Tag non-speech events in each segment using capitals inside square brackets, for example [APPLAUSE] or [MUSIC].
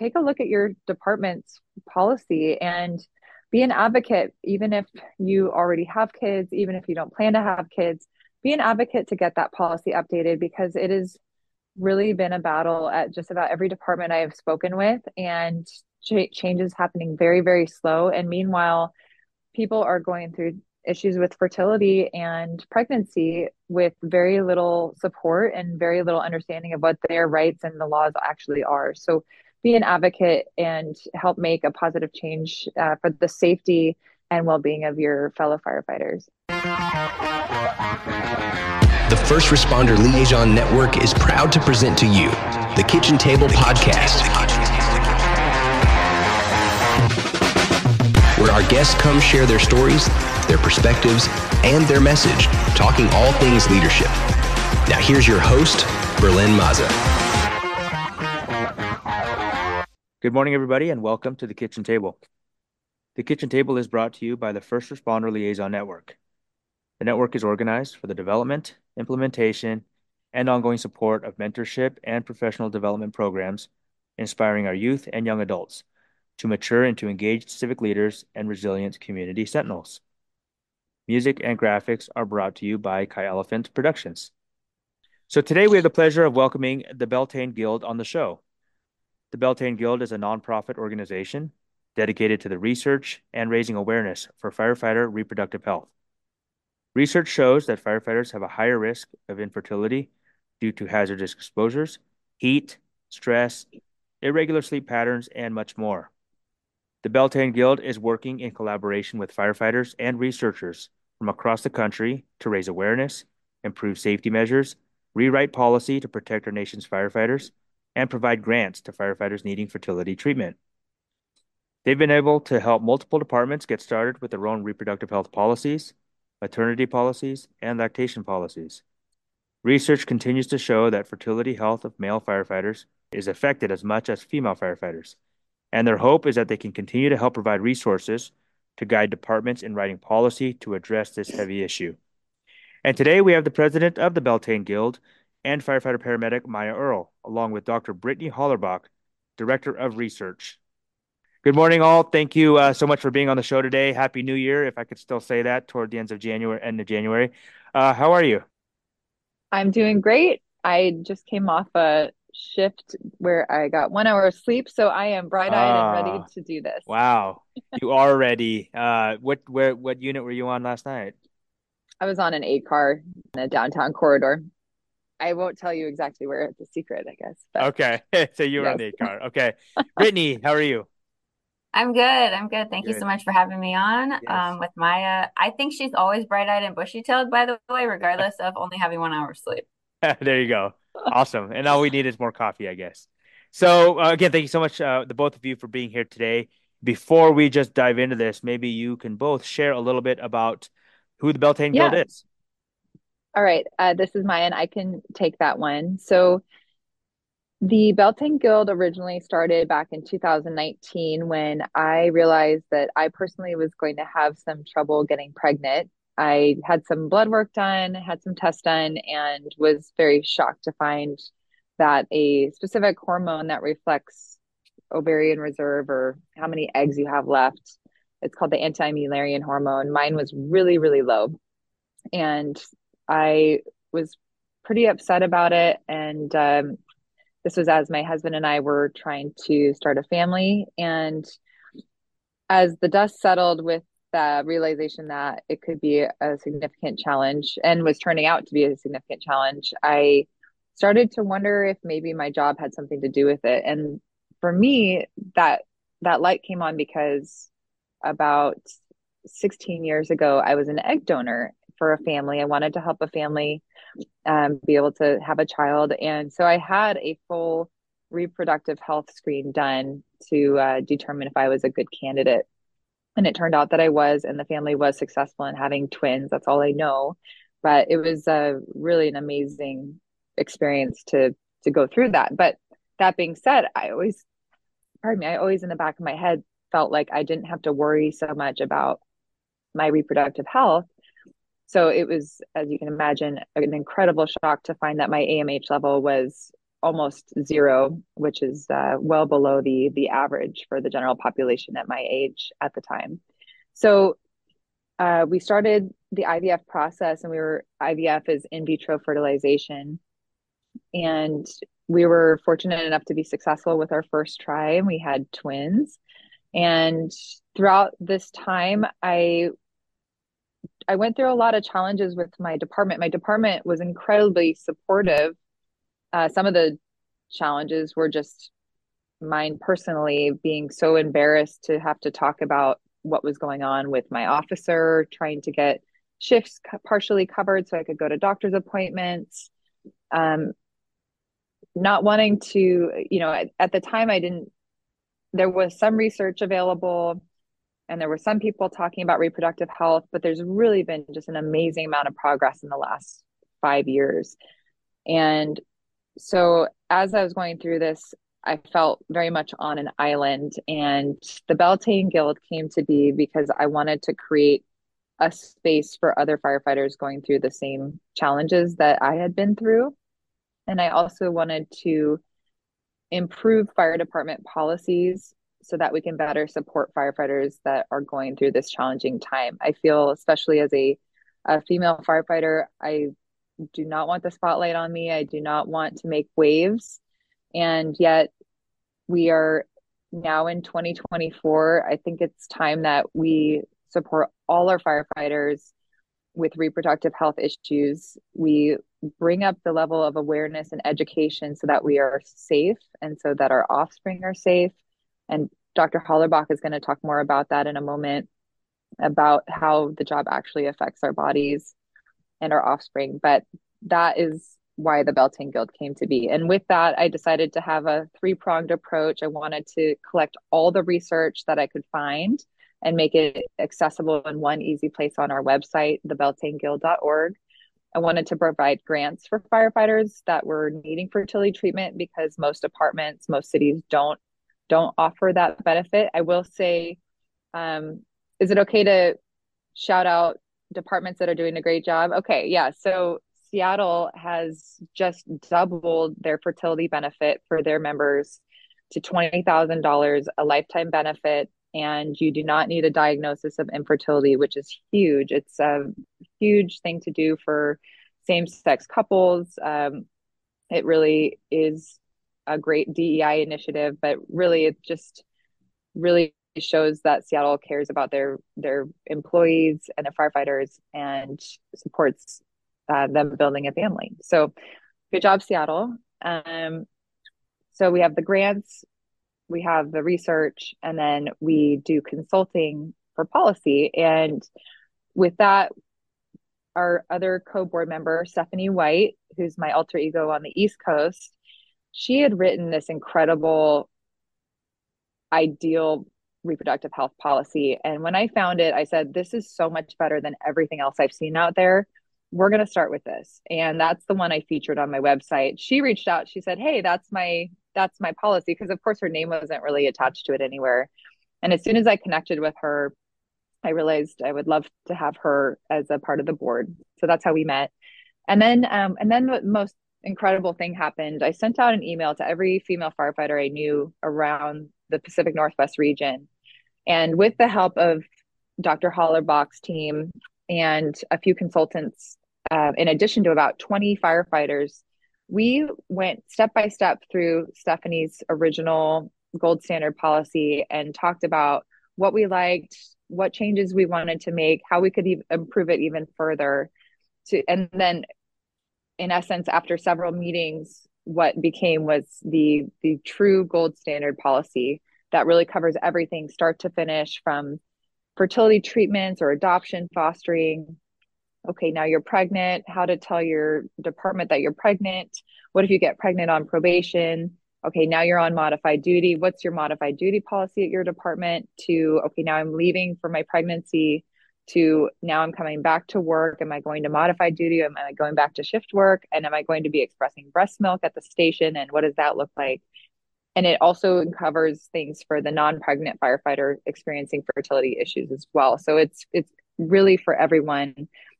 take a look at your department's policy and be an advocate, even if you already have kids, even if you don't plan to have kids, be an advocate to get that policy updated because it has really been a battle at just about every department I have spoken with, and ch- change is happening very, very slow. And meanwhile, people are going through issues with fertility and pregnancy with very little support and very little understanding of what their rights and the laws actually are. So be an advocate and help make a positive change uh, for the safety and well-being of your fellow firefighters. The First Responder Liaison Network is proud to present to you the Kitchen Table Podcast, where our guests come share their stories, their perspectives, and their message, talking all things leadership. Now, here's your host, Berlin Maza. Good morning, everybody, and welcome to the Kitchen Table. The Kitchen Table is brought to you by the First Responder Liaison Network. The network is organized for the development, implementation, and ongoing support of mentorship and professional development programs, inspiring our youth and young adults to mature into engaged civic leaders and resilient community sentinels. Music and graphics are brought to you by Kai Elephant Productions. So today we have the pleasure of welcoming the Beltane Guild on the show. The Beltane Guild is a nonprofit organization dedicated to the research and raising awareness for firefighter reproductive health. Research shows that firefighters have a higher risk of infertility due to hazardous exposures, heat, stress, irregular sleep patterns, and much more. The Beltane Guild is working in collaboration with firefighters and researchers from across the country to raise awareness, improve safety measures, rewrite policy to protect our nation's firefighters, and provide grants to firefighters needing fertility treatment. They've been able to help multiple departments get started with their own reproductive health policies, maternity policies, and lactation policies. Research continues to show that fertility health of male firefighters is affected as much as female firefighters, and their hope is that they can continue to help provide resources to guide departments in writing policy to address this heavy issue. And today we have the president of the Beltane Guild, and firefighter paramedic Maia Earle, along with Dr. Brittany Hollerbach, Director of Research. Good morning, all. Thank you uh, so much for being on the show today. Happy New Year, if I could still say that toward the ends of January, end of January. Uh, how are you? I'm doing great. I just came off a shift where I got one hour of sleep, so I am bright eyed uh, and ready ah. to do this. Wow, you are ready. Uh, what where what unit were you on last night? I was on an aid car in a downtown corridor. I won't tell you exactly where. It's a secret, I guess. But... Okay. [LAUGHS] so you were yes. on the car. [LAUGHS] Okay. Brittany, how are you? I'm good. I'm good. Thank good. you so much for having me on yes. um, with Maia. I think she's always bright eyed and bushy tailed, by the way, regardless of only having one hour of sleep. [LAUGHS] there you go. Awesome. And all we need is more coffee, I guess. So, uh, again, thank you so much, uh, the both of you, for being here today. Before we just dive into this, maybe you can both share a little bit about who the Beltane yeah. Guild is. All right. Uh, this is Maia, and I can take that one. So, the Beltane Guild originally started back in 2019 when I realized that I personally was going to have some trouble getting pregnant. I had some blood work done, had some tests done, and was very shocked to find that a specific hormone that reflects ovarian reserve or how many eggs you have left, it's called the anti Mullerian hormone. Mine was really, really low. And I was pretty upset about it. And um, this was as my husband and I were trying to start a family. And as the dust settled with the realization that it could be a significant challenge and was turning out to be a significant challenge, I started to wonder if maybe my job had something to do with it. And for me, that that light came on because about 16 years ago, I was an egg donor for a family. I wanted to help a family um, be able to have a child. And so I had a full reproductive health screen done to uh, determine if I was a good candidate. And it turned out that I was, and the family was successful in having twins. That's all I know. But it was uh, really an amazing experience to to go through that. But that being said, I always, pardon me, I always in the back of my head felt like I didn't have to worry so much about my reproductive health so it was, as you can imagine, an incredible shock to find that my AMH level was almost zero, which is uh, well below the the average for the general population at my age at the time. So uh, we started the IVF process, and we were IVF is in vitro fertilization, and we were fortunate enough to be successful with our first try, and we had twins. And throughout this time, I I went through a lot of challenges with my department. My department was incredibly supportive. Uh, some of the challenges were just mine personally being so embarrassed to have to talk about what was going on with my officer, trying to get shifts partially covered so I could go to doctor's appointments. Um, not wanting to, you know, at, at the time I didn't, there was some research available and there were some people talking about reproductive health, but there's really been just an amazing amount of progress in the last five years. And so as I was going through this, I felt very much on an island. And the Beltane Guild came to be because I wanted to create a space for other firefighters going through the same challenges that I had been through. And I also wanted to improve fire department policies so that we can better support firefighters that are going through this challenging time. I feel, especially as a, a female firefighter, I do not want the spotlight on me. I do not want to make waves. And yet, we are now in 2024. I think it's time that we support all our firefighters with reproductive health issues. We bring up the level of awareness and education so that we are safe and so that our offspring are safe and Dr. Hollerbach is going to talk more about that in a moment about how the job actually affects our bodies and our offspring. But that is why the Beltane Guild came to be. And with that, I decided to have a three pronged approach. I wanted to collect all the research that I could find and make it accessible in one easy place on our website, thebeltaneguild.org. I wanted to provide grants for firefighters that were needing fertility treatment because most departments, most cities don't don't offer that benefit. I will say, um, is it okay to shout out departments that are doing a great job? Okay, yeah. So Seattle has just doubled their fertility benefit for their members to $20,000, a lifetime benefit, and you do not need a diagnosis of infertility, which is huge. It's a huge thing to do for same sex couples. Um, it really is a great DEI initiative, but really it just really shows that Seattle cares about their their employees and their firefighters and supports uh, them building a family. So good job, Seattle. Um, so we have the grants, we have the research, and then we do consulting for policy. And with that, our other co-board member, Stephanie White, who's my alter ego on the East Coast, she had written this incredible ideal reproductive health policy. And when I found it, I said, This is so much better than everything else I've seen out there. We're going to start with this. And that's the one I featured on my website. She reached out. She said, Hey, that's my that's my policy because of course her name wasn't really attached to it anywhere and as soon as i connected with her i realized i would love to have her as a part of the board so that's how we met and then um, and then the most incredible thing happened. I sent out an email to every female firefighter I knew around the Pacific Northwest region. And with the help of Dr. Hollerbach's team and a few consultants, uh, in addition to about 20 firefighters, we went step by step through Stephanie's original gold standard policy and talked about what we liked, what changes we wanted to make, how we could e- improve it even further. To, and then in essence, after several meetings, what became was the the true gold standard policy that really covers everything start to finish from fertility treatments or adoption fostering. Okay now you're pregnant. How to tell your department that you're pregnant. What if you get pregnant on probation? Okay now you're on modified duty. What's your modified duty policy at your department to okay now i'm leaving for my pregnancy to now I'm coming back to work. Am I going to modify duty? Am I going back to shift work? And am I going to be expressing breast milk at the station? And what does that look like? And it also covers things for the non-pregnant firefighter experiencing fertility issues as well. So it's it's really for everyone.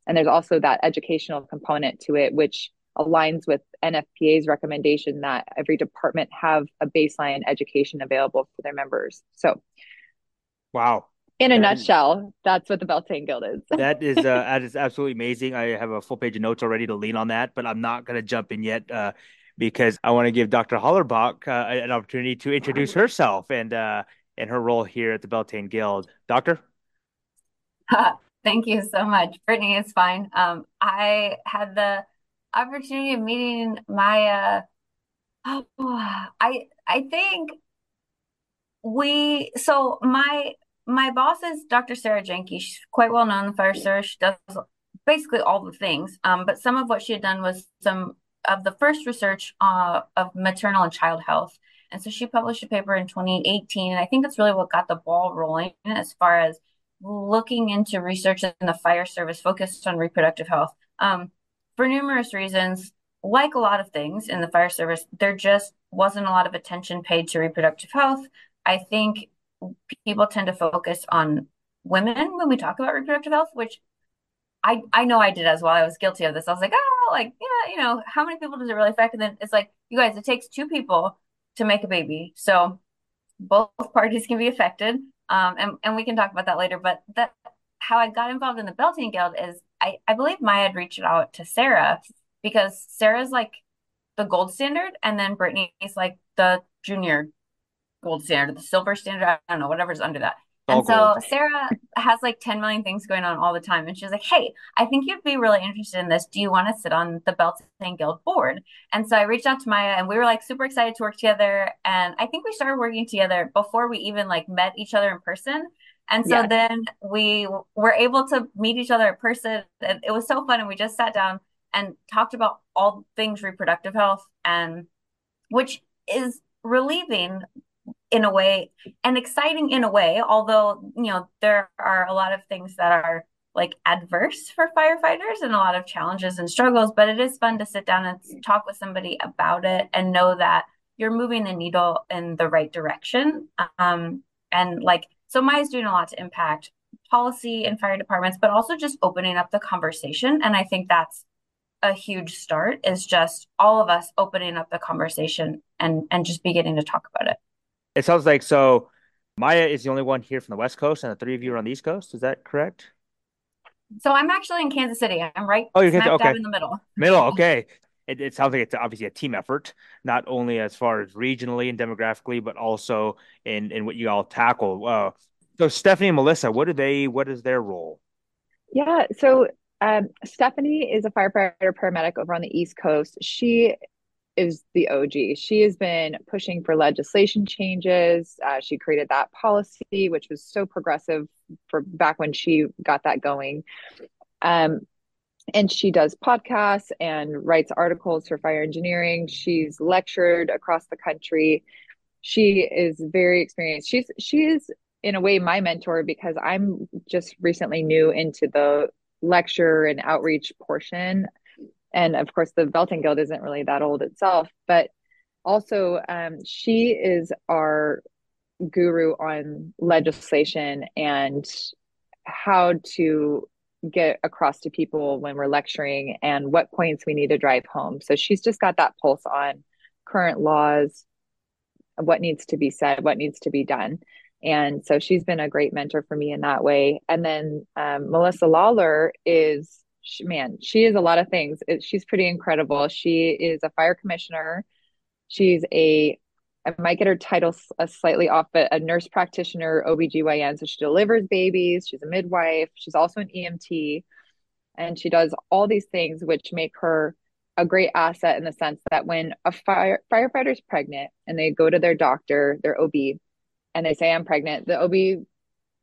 And there's also that educational component to it, which aligns with NFPA's recommendation that every department have a baseline education available for their members. So, wow. In a that nutshell, that's what the Beltane Guild is. [LAUGHS] that is uh, that is absolutely amazing. I have a full page of notes already to lean on that, but I'm not going to jump in yet uh, because I want to give Dr. Hollerbach uh, an opportunity to introduce herself and uh, and her role here at the Beltane Guild. Doctor. [LAUGHS] Thank you so much, Brittany. It's fine. Um, I had the opportunity of meeting Maia. Oh, I I think we so my my boss is Dr. Sarah Jahnke. She's quite well known in the fire service. She does basically all the things. Um, but some of what she had done was some of the first research uh, of maternal and child health. And so she published a paper in 2018. And I think that's really what got the ball rolling as far as looking into research in the fire service focused on reproductive health. Um, for numerous reasons, like a lot of things in the fire service, there just wasn't a lot of attention paid to reproductive health. I think people tend to focus on women when we talk about reproductive health, which I I know I did as well. I was guilty of this. I was like, oh, like yeah, you know, how many people does it really affect? And then it's like, you guys, it takes two people to make a baby, so both [LAUGHS] parties can be affected. Um, and and we can talk about that later. But that how I got involved in the Beltane Guild is I I believe Maia had reached out to Sarah because Sarah's like the gold standard, and then Brittany's like the junior gold standard, the silver standard. I don't know, whatever's under that. And so Sarah has like 10 million things going on all the time. And she's like, Hey, I think you'd be really interested in this. Do you want to sit on the Belts Beltane Guild board? And so I reached out to Maia and we were like super excited to work together. And I think we started working together before we even like met each other in person. And so yes. then we were able to meet each other in person. And it was so fun. And we just sat down and talked about all things reproductive health and which is relieving in a way and exciting in a way although you know there are a lot of things that are like adverse for firefighters and a lot of challenges and struggles but it is fun to sit down and talk with somebody about it and know that you're moving the needle in the right direction. Um, and like so Maia's doing a lot to impact policy in fire departments but also just opening up the conversation and i think that's a huge start is just all of us opening up the conversation and and just beginning to talk about it it sounds like so. Maia is the only one here from the West Coast, and the three of you are on the East Coast. Is that correct? So I'm actually in Kansas City. I'm right oh, you're smack okay. in the middle. Middle, [LAUGHS] okay. It, it sounds like it's obviously a team effort, not only as far as regionally and demographically, but also in in what you all tackle. Uh, so Stephanie and Melissa, what do they? What is their role? Yeah, so um, Stephanie is a firefighter paramedic over on the East Coast. She is the OG. She has been pushing for legislation changes. Uh, she created that policy, which was so progressive for back when she got that going. Um, and she does podcasts and writes articles for fire engineering. She's lectured across the country. She is very experienced. She's she is in a way my mentor because I'm just recently new into the lecture and outreach portion and of course the Beltane Guild isn't really that old itself but also um, she is our guru on legislation and how to get across to people when we're lecturing and what points we need to drive home. So she's just got that pulse on current laws what needs to be said what needs to be done. And so she's been a great mentor for me in that way. And then um, melissa lawler is she, man, she is a lot of things. It, she's pretty incredible. She is a fire commissioner. She's a, I might get her title a uh, slightly off, but a nurse practitioner, OBGYN. So she delivers babies. She's a midwife. She's also an EMT. And she does all these things, which make her a great asset in the sense that when a fire firefighter is pregnant and they go to their doctor, their OB, and they say, I'm pregnant, the OB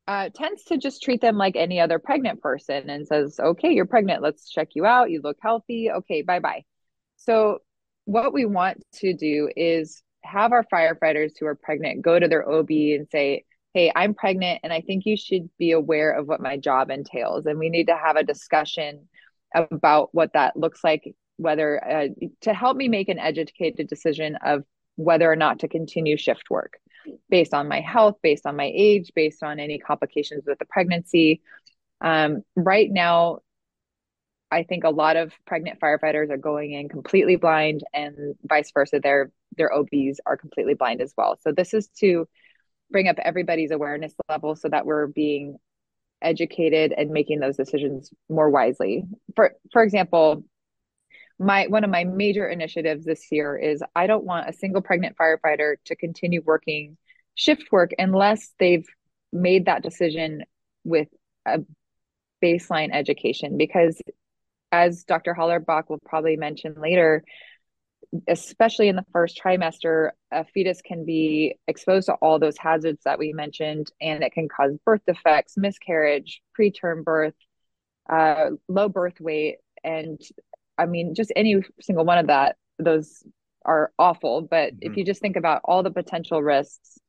uh, tends to just treat them like any other pregnant person and says, okay, you're pregnant. Let's check you out. You look healthy. Okay, bye bye. So, what we want to do is have our firefighters who are pregnant go to their OB and say, hey, I'm pregnant and I think you should be aware of what my job entails. And we need to have a discussion about what that looks like, whether uh, to help me make an educated decision of whether or not to continue shift work based on my health, based on my age, based on any complications with the pregnancy. Um, right now, I think a lot of pregnant firefighters are going in completely blind and vice versa. Their their OBs are completely blind as well. So this is to bring up everybody's awareness level so that we're being educated and making those decisions more wisely. For for example, my one of my major initiatives this year is I don't want a single pregnant firefighter to continue working shift work unless they've made that decision with a baseline education because as Dr. Hollerbach will probably mention later, especially in the first trimester, a fetus can be exposed to all those hazards that we mentioned, and it can cause birth defects, miscarriage, preterm birth, uh, low birth weight, and I mean, just any single one of that, those are awful. But mm-hmm. if you just think about all the potential risks,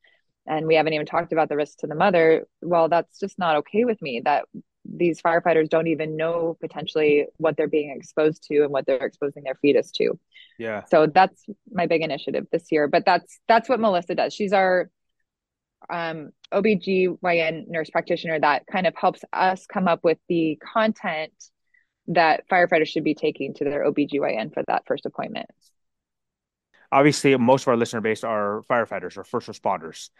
and we haven't even talked about the risks to the mother, well, that's just not okay with me. That these firefighters don't even know potentially what they're being exposed to and what they're exposing their fetus to. Yeah. So that's my big initiative this year. But that's that's what Melissa does. She's our um OBGYN nurse practitioner that kind of helps us come up with the content that firefighters should be taking to their OBGYN for that first appointment. Obviously, most of our listener base are firefighters or first responders.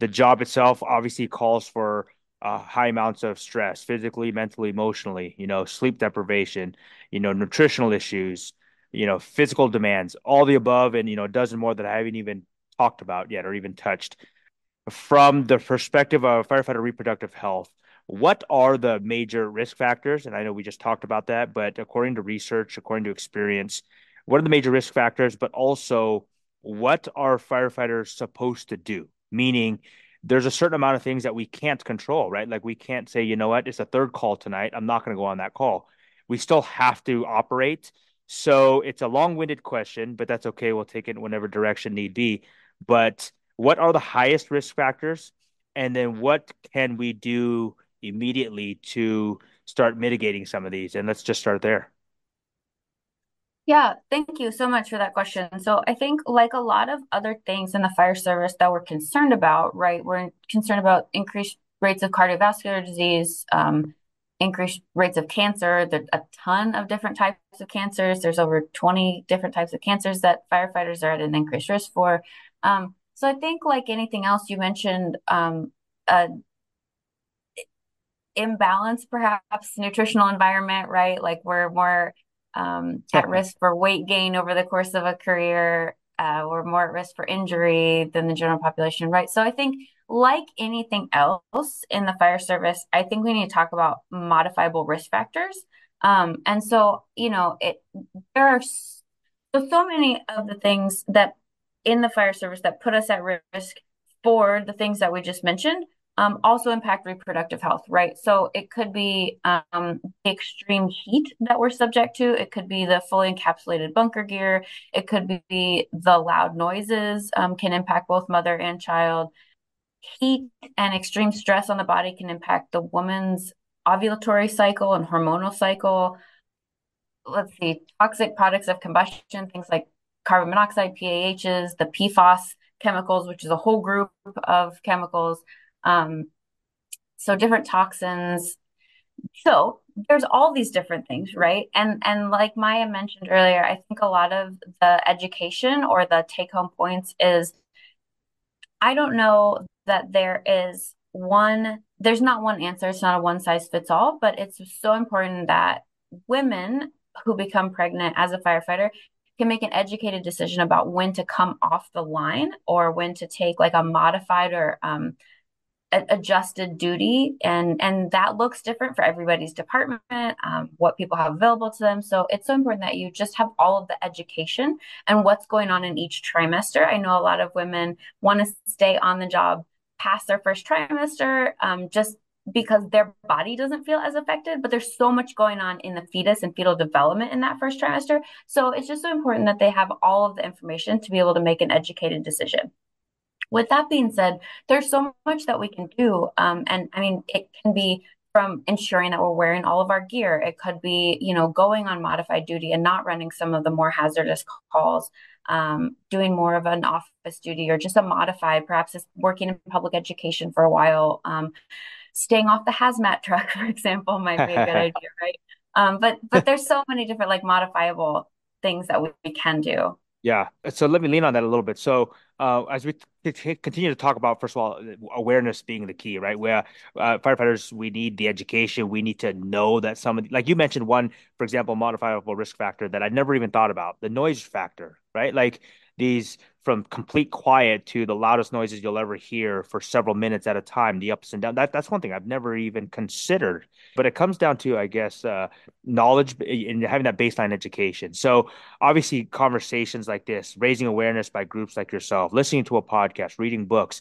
The job itself obviously calls for uh, high amounts of stress physically mentally emotionally you know sleep deprivation you know nutritional issues you know physical demands all the above and you know a dozen more that i haven't even talked about yet or even touched from the perspective of firefighter reproductive health what are the major risk factors and i know we just talked about that but according to research according to experience what are the major risk factors but also what are firefighters supposed to do meaning there's a certain amount of things that we can't control, right? Like we can't say, you know what, it's a third call tonight. I'm not going to go on that call. We still have to operate. So it's a long winded question, but that's okay. We'll take it in whatever direction need be. But what are the highest risk factors? And then what can we do immediately to start mitigating some of these? And let's just start there. Yeah, thank you so much for that question. So I think like a lot of other things in the fire service that we're concerned about, right? We're concerned about increased rates of cardiovascular disease, um, increased rates of cancer. There's a ton of different types of cancers. There's over 20 different types of cancers that firefighters are at an increased risk for. Um, so I think like anything else you mentioned, um, imbalance, perhaps nutritional environment, right? Like we're more um, at risk for weight gain over the course of a career uh, or more at risk for injury than the general population, right? So I think, like anything else in the fire service, I think we need to talk about modifiable risk factors. Um, and so, you know, it there are so, so many of the things that in the fire service that put us at risk for the things that we just mentioned um, also impact reproductive health, right? So it could be um, the extreme heat that we're subject to. It could be the fully encapsulated bunker gear. It could be the loud noises um, can impact both mother and child. Heat and extreme stress on the body can impact the woman's ovulatory cycle and hormonal cycle. Let's see, toxic products of combustion, things like carbon monoxide, PAHs, the PFAS chemicals, which is a whole group of chemicals um, so different toxins. So there's all these different things, right? And and like Maia mentioned earlier, I think a lot of the education or the take home points is I don't know that there is one there's not one answer, it's not a one size fits all, but it's so important that women who become pregnant as a firefighter can make an educated decision about when to come off the line or when to take like a modified or um, adjusted duty and and that looks different for everybody's department um, what people have available to them. So it's so important that you just have all of the education and what's going on in each trimester. I know a lot of women want to stay on the job past their first trimester um, just because their body doesn't feel as affected but there's so much going on in the fetus and fetal development in that first trimester. So it's just so important that they have all of the information to be able to make an educated decision with that being said, there's so much that we can do. Um, and I mean, it can be from ensuring that we're wearing all of our gear. It could be, you know, going on modified duty and not running some of the more hazardous calls, um, doing more of an office duty or just a modified, perhaps working in public education for a while. Um, staying off the hazmat [LAUGHS] truck, for example, might be a good [LAUGHS] idea, right? Um, but but there's so many different like modifiable things that we, we can do. Yeah. So let me lean on that a little bit. So uh, as we continue to talk about, first of all, awareness being the key, right? Where uh, firefighters, we need the education. We need to know that some of, the, like you mentioned, one, for example, modifiable risk factor that I never even thought about, the noise factor, right? Like these from complete quiet to the loudest noises you'll ever hear for several minutes at a time, the ups and downs. That that's one thing I've never even considered. But it comes down to, I guess, uh, knowledge and having that baseline education. So obviously, conversations like this, raising awareness by groups like yourself, listening to a podcast, reading books,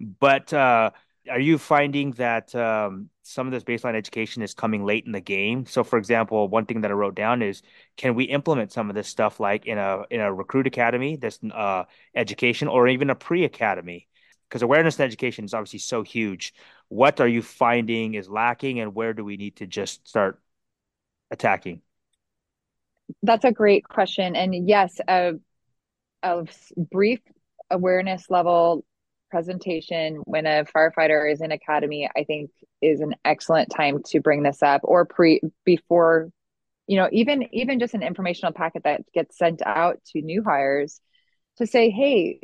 but uh, are you finding that um, some of this baseline education is coming late in the game? So, for example, one thing that I wrote down is, can we implement some of this stuff like in a in a recruit academy, this uh, education, or even a pre academy? Because awareness and education is obviously so huge. What are you finding is lacking, and where do we need to just start attacking? That's a great question, and yes, a, a brief awareness level presentation when a firefighter is in academy, I think is an excellent time to bring this up or pre before, you know, even even just an informational packet that gets sent out to new hires to say, hey,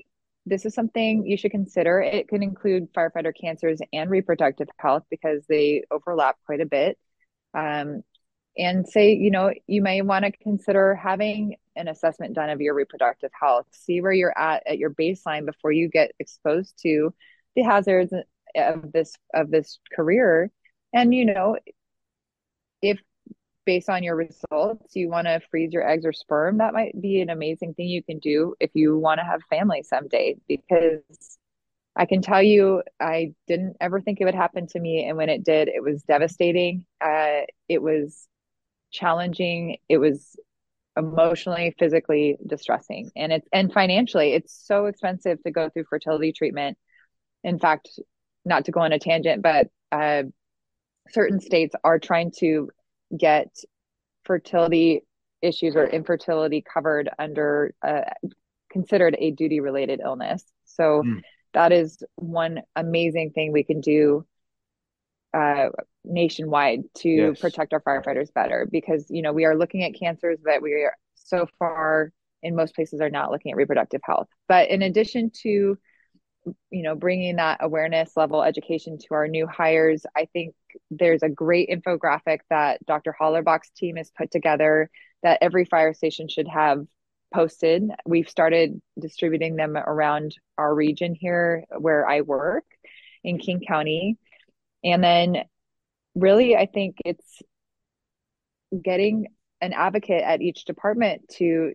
this is something you should consider. It can include firefighter cancers and reproductive health because they overlap quite a bit. Um, and say, you know, you may want to consider having an assessment done of your reproductive health, see where you're at at your baseline before you get exposed to the hazards of this of this career. And you know, if based on your results you want to freeze your eggs or sperm, that might be an amazing thing you can do if you want to have family someday because I can tell you, I didn't ever think it would happen to me. And when it did, it was devastating. Uh, it was challenging. It was emotionally, physically distressing. And it's and financially, it's so expensive to go through fertility treatment. In fact, not to go on a tangent, but uh, certain states are trying to get fertility issues or infertility covered under uh, considered a duty related illness. So mm. that is one amazing thing we can do uh, nationwide to yes. protect our firefighters better because you know we are looking at cancers that we are so far in most places are not looking at reproductive health. But in addition to you know bringing that awareness level education to our new hires i think there's a great infographic that dr hollerbach's team has put together that every fire station should have posted. We've started distributing them around our region here where i work in king county and then really, I think it's getting an advocate at each department to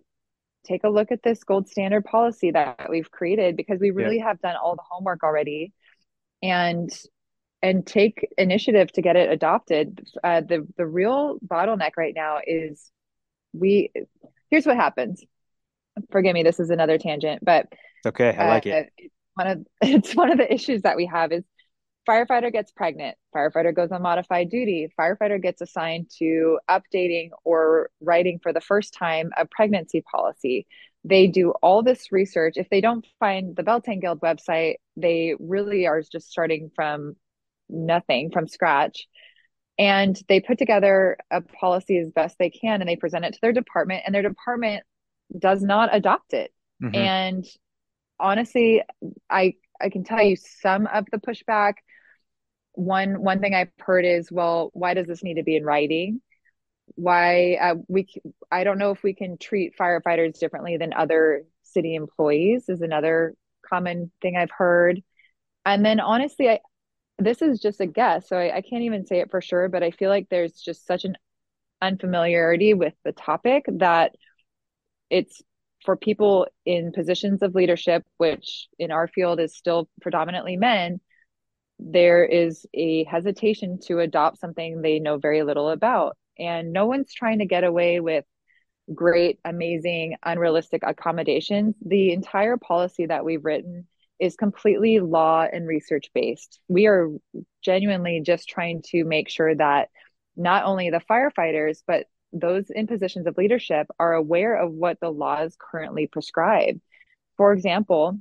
take a look at this gold standard policy that we've created because we really yeah. have done all the homework already. And and take initiative to get it adopted. Uh, the the real bottleneck right now is we here's what happens. Forgive me this is another tangent but okay i like uh, it one of [LAUGHS] it's one of the issues that we have is firefighter gets pregnant firefighter goes on modified duty firefighter gets assigned to updating or writing for the first time a pregnancy policy. They do all this research. If they don't find the beltane guild website they really are just starting from nothing from scratch. And they put together a policy as best they can and they present it to their department and their department does not adopt it. Mm-hmm. and honestly i i can tell you some of the pushback one one thing I've heard is, well, why does this need to be in writing? Why uh, we I don't know if we can treat firefighters differently than other city employees is another common thing I've heard. And then honestly, I this is just a guess, so I, I can't even say it for sure, but I feel like there's just such an unfamiliarity with the topic that it's for people in positions of leadership, which in our field is still predominantly men, there is a hesitation to adopt something they know very little about. And no one's trying to get away with great, amazing, unrealistic accommodations. The entire policy that we've written is completely law and research based. We are genuinely just trying to make sure that not only the firefighters, but those in positions of leadership are aware of what the laws currently prescribe. For example,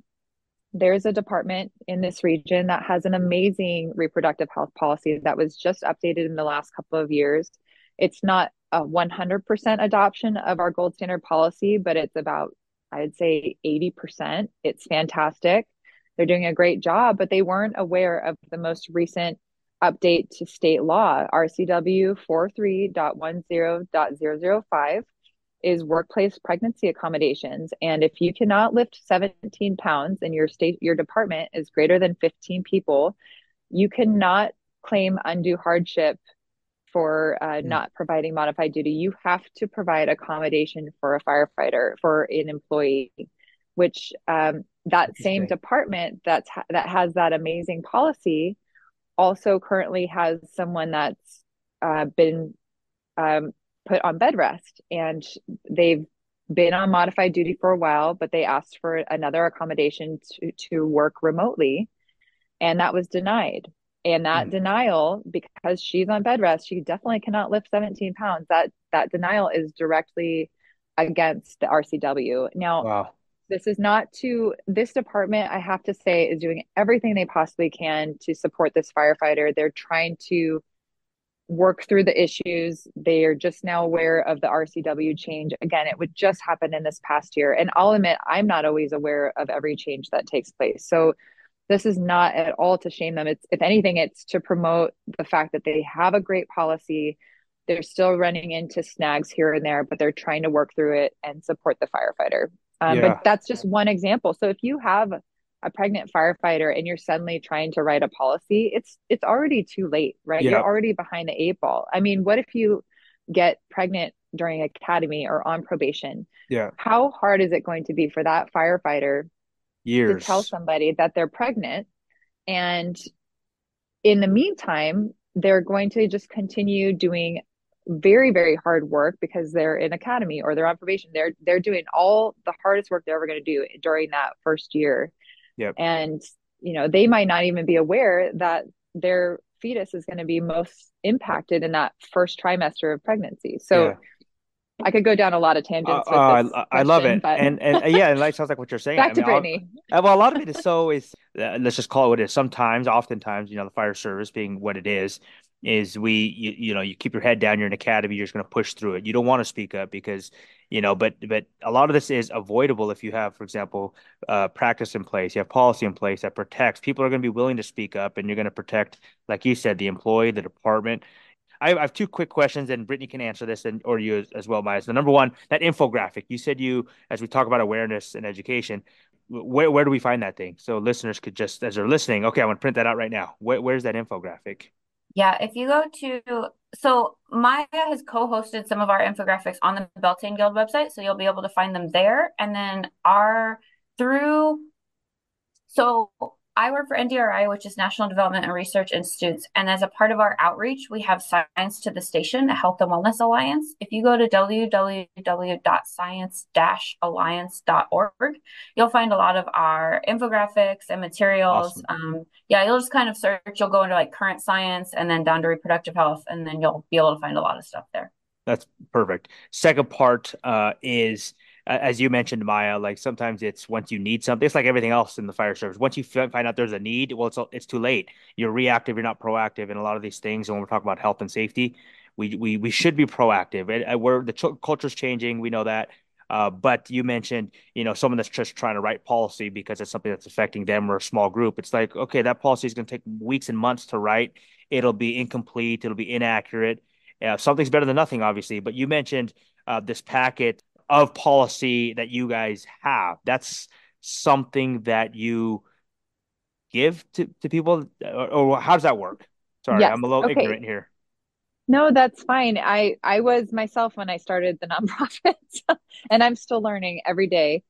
there's a department in this region that has an amazing reproductive health policy that was just updated in the last couple of years. It's not a 100% adoption of our gold standard policy, but it's about, I'd say, 80%. It's fantastic. They're doing a great job, but they weren't aware of the most recent update to state law, RCW 43.10.005 is workplace pregnancy accommodations. And if you cannot lift 17 pounds and your state, your department is greater than 15 people, you cannot claim undue hardship for uh, mm. not providing modified duty. You have to provide accommodation for a firefighter, for an employee, which um, that same department that's ha- that has that amazing policy also currently has someone that's uh, been um, put on bed rest and they've been on modified duty for a while, but they asked for another accommodation to, to work remotely. And that was denied. And that mm. denial, because she's on bed rest, she definitely cannot lift 17 pounds. That that denial is directly against the RCW. Now, wow. this is not to this department, I have to say, is doing everything they possibly can to support this firefighter. They're trying to work through the issues. They are just now aware of the RCW change. Again, it would just happen in this past year. And I'll admit, I'm not always aware of every change that takes place. So this is not at all to shame them. It's, if anything, it's to promote the fact that they have a great policy. They're still running into snags here and there, but they're trying to work through it and support the firefighter. Um, yeah. But that's just one example. So if you have a pregnant firefighter and you're suddenly trying to write a policy, it's it's already too late, right? You're already behind the eight ball. I mean, what if you get pregnant during academy or on probation? Yeah. How hard is it going to be for that firefighter Years. to tell somebody that they're pregnant and in the meantime, they're going to just continue doing very very hard work because they're in academy or they're on probation they're they're doing all the hardest work they're ever going to do during that first year Yep. And, you know, they might not even be aware that their fetus is going to be most impacted in that first trimester of pregnancy. So yeah. I could go down a lot of tangents. Uh, uh, I, I love it, but... and and yeah, and like sounds like what you're saying. Back I to Brittany. Uh, well, a lot of it is so is uh, let's just call it what it is. Sometimes, oftentimes, you know, the fire service being what it is, is we you, you know you keep your head down. You're an academy. You're just going to push through it. You don't want to speak up because you know but but a lot of this is avoidable if you have for example uh, practice in place you have policy in place that protects people are going to be willing to speak up and you're going to protect like you said the employee the department I have, two quick questions, and Brittany can answer this, and or you as, well, Maia. So number one, that infographic. You said you, as we talk about awareness and education, where where do we find that thing? So listeners could just, as they're listening, okay, I want to print that out right now. Where, where's that infographic? Yeah, if you go to so Maia has co-hosted some of our infographics on the Beltane Guild website, so you'll be able to find them there. And then our through so I work for NDRI, which is National Development and Research Institutes. And as a part of our outreach, we have Science to the Station, a health and wellness alliance. If you go to www.science-alliance.org, you'll find a lot of our infographics and materials. Awesome. Um, yeah, you'll just kind of search, you'll go into like current science and then down to reproductive health, and then you'll be able to find a lot of stuff there. That's perfect. Second part uh, is as you mentioned, Maia, like sometimes it's once you need something, it's like everything else in the fire service. Once you find out there's a need, well, it's it's too late. You're reactive. You're not proactive in a lot of these things. And when we're talking about health and safety, we we we should be proactive. And where the ch- culture's changing, we know that. Uh, but you mentioned, you know, someone that's just trying to write policy because it's something that's affecting them or a small group. It's like, okay, that policy is going to take weeks and months to write. It'll be incomplete. It'll be inaccurate. Uh, something's better than nothing, obviously. But you mentioned uh, this packet of policy that you guys have. That's something that you give to, to people, or, or how does that work? Sorry, yes. I'm a little okay. ignorant here. No, that's fine. I I was myself when I started the [LAUGHS] nonprofit, and I'm still learning every day.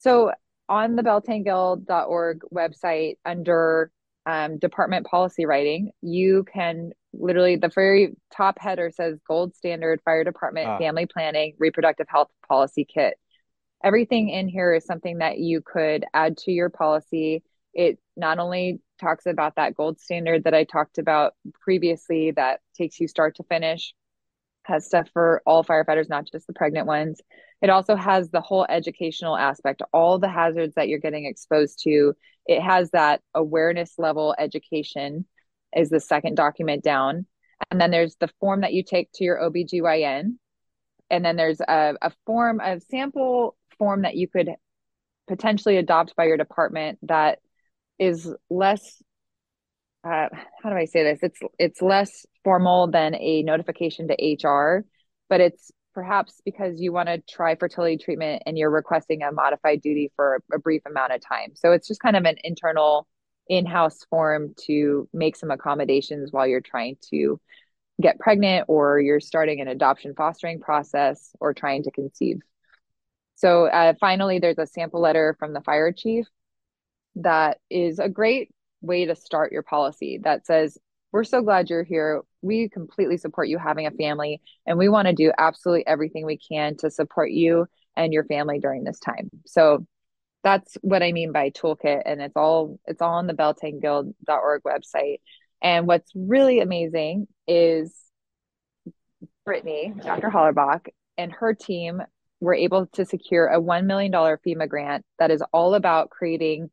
So on the beltaneguild.org website, under um, department policy writing, you can literally the very top header says gold standard fire department ah. family planning reproductive health policy kit. Everything in here is something that you could add to your policy. It not only talks about that gold standard that i talked about previously that takes you start to finish has stuff for all firefighters not just the pregnant ones. It also has the whole educational aspect all the hazards that you're getting exposed to. It has that awareness level education is the second document down. And then there's the form that you take to your OBGYN. And then there's a, a form, a sample form that you could potentially adopt by your department that is less uh, how do I say this? It's it's less formal than a notification to HR, but it's perhaps because you want to try fertility treatment and you're requesting a modified duty for a brief amount of time. So it's just kind of an internal in-house form to make some accommodations while you're trying to get pregnant or you're starting an adoption fostering process or trying to conceive. So uh, finally, there's a sample letter from the fire chief that is a great way to start your policy that says, We're so glad you're here. We completely support you having a family, and we want to do absolutely everything we can to support you and your family during this time. So that's what I mean by toolkit. And it's all it's all on the beltaneguild.org website. And what's really amazing is Brittany, Dr. Hollerbach, and her team were able to secure a $1 million FEMA grant that is all about creating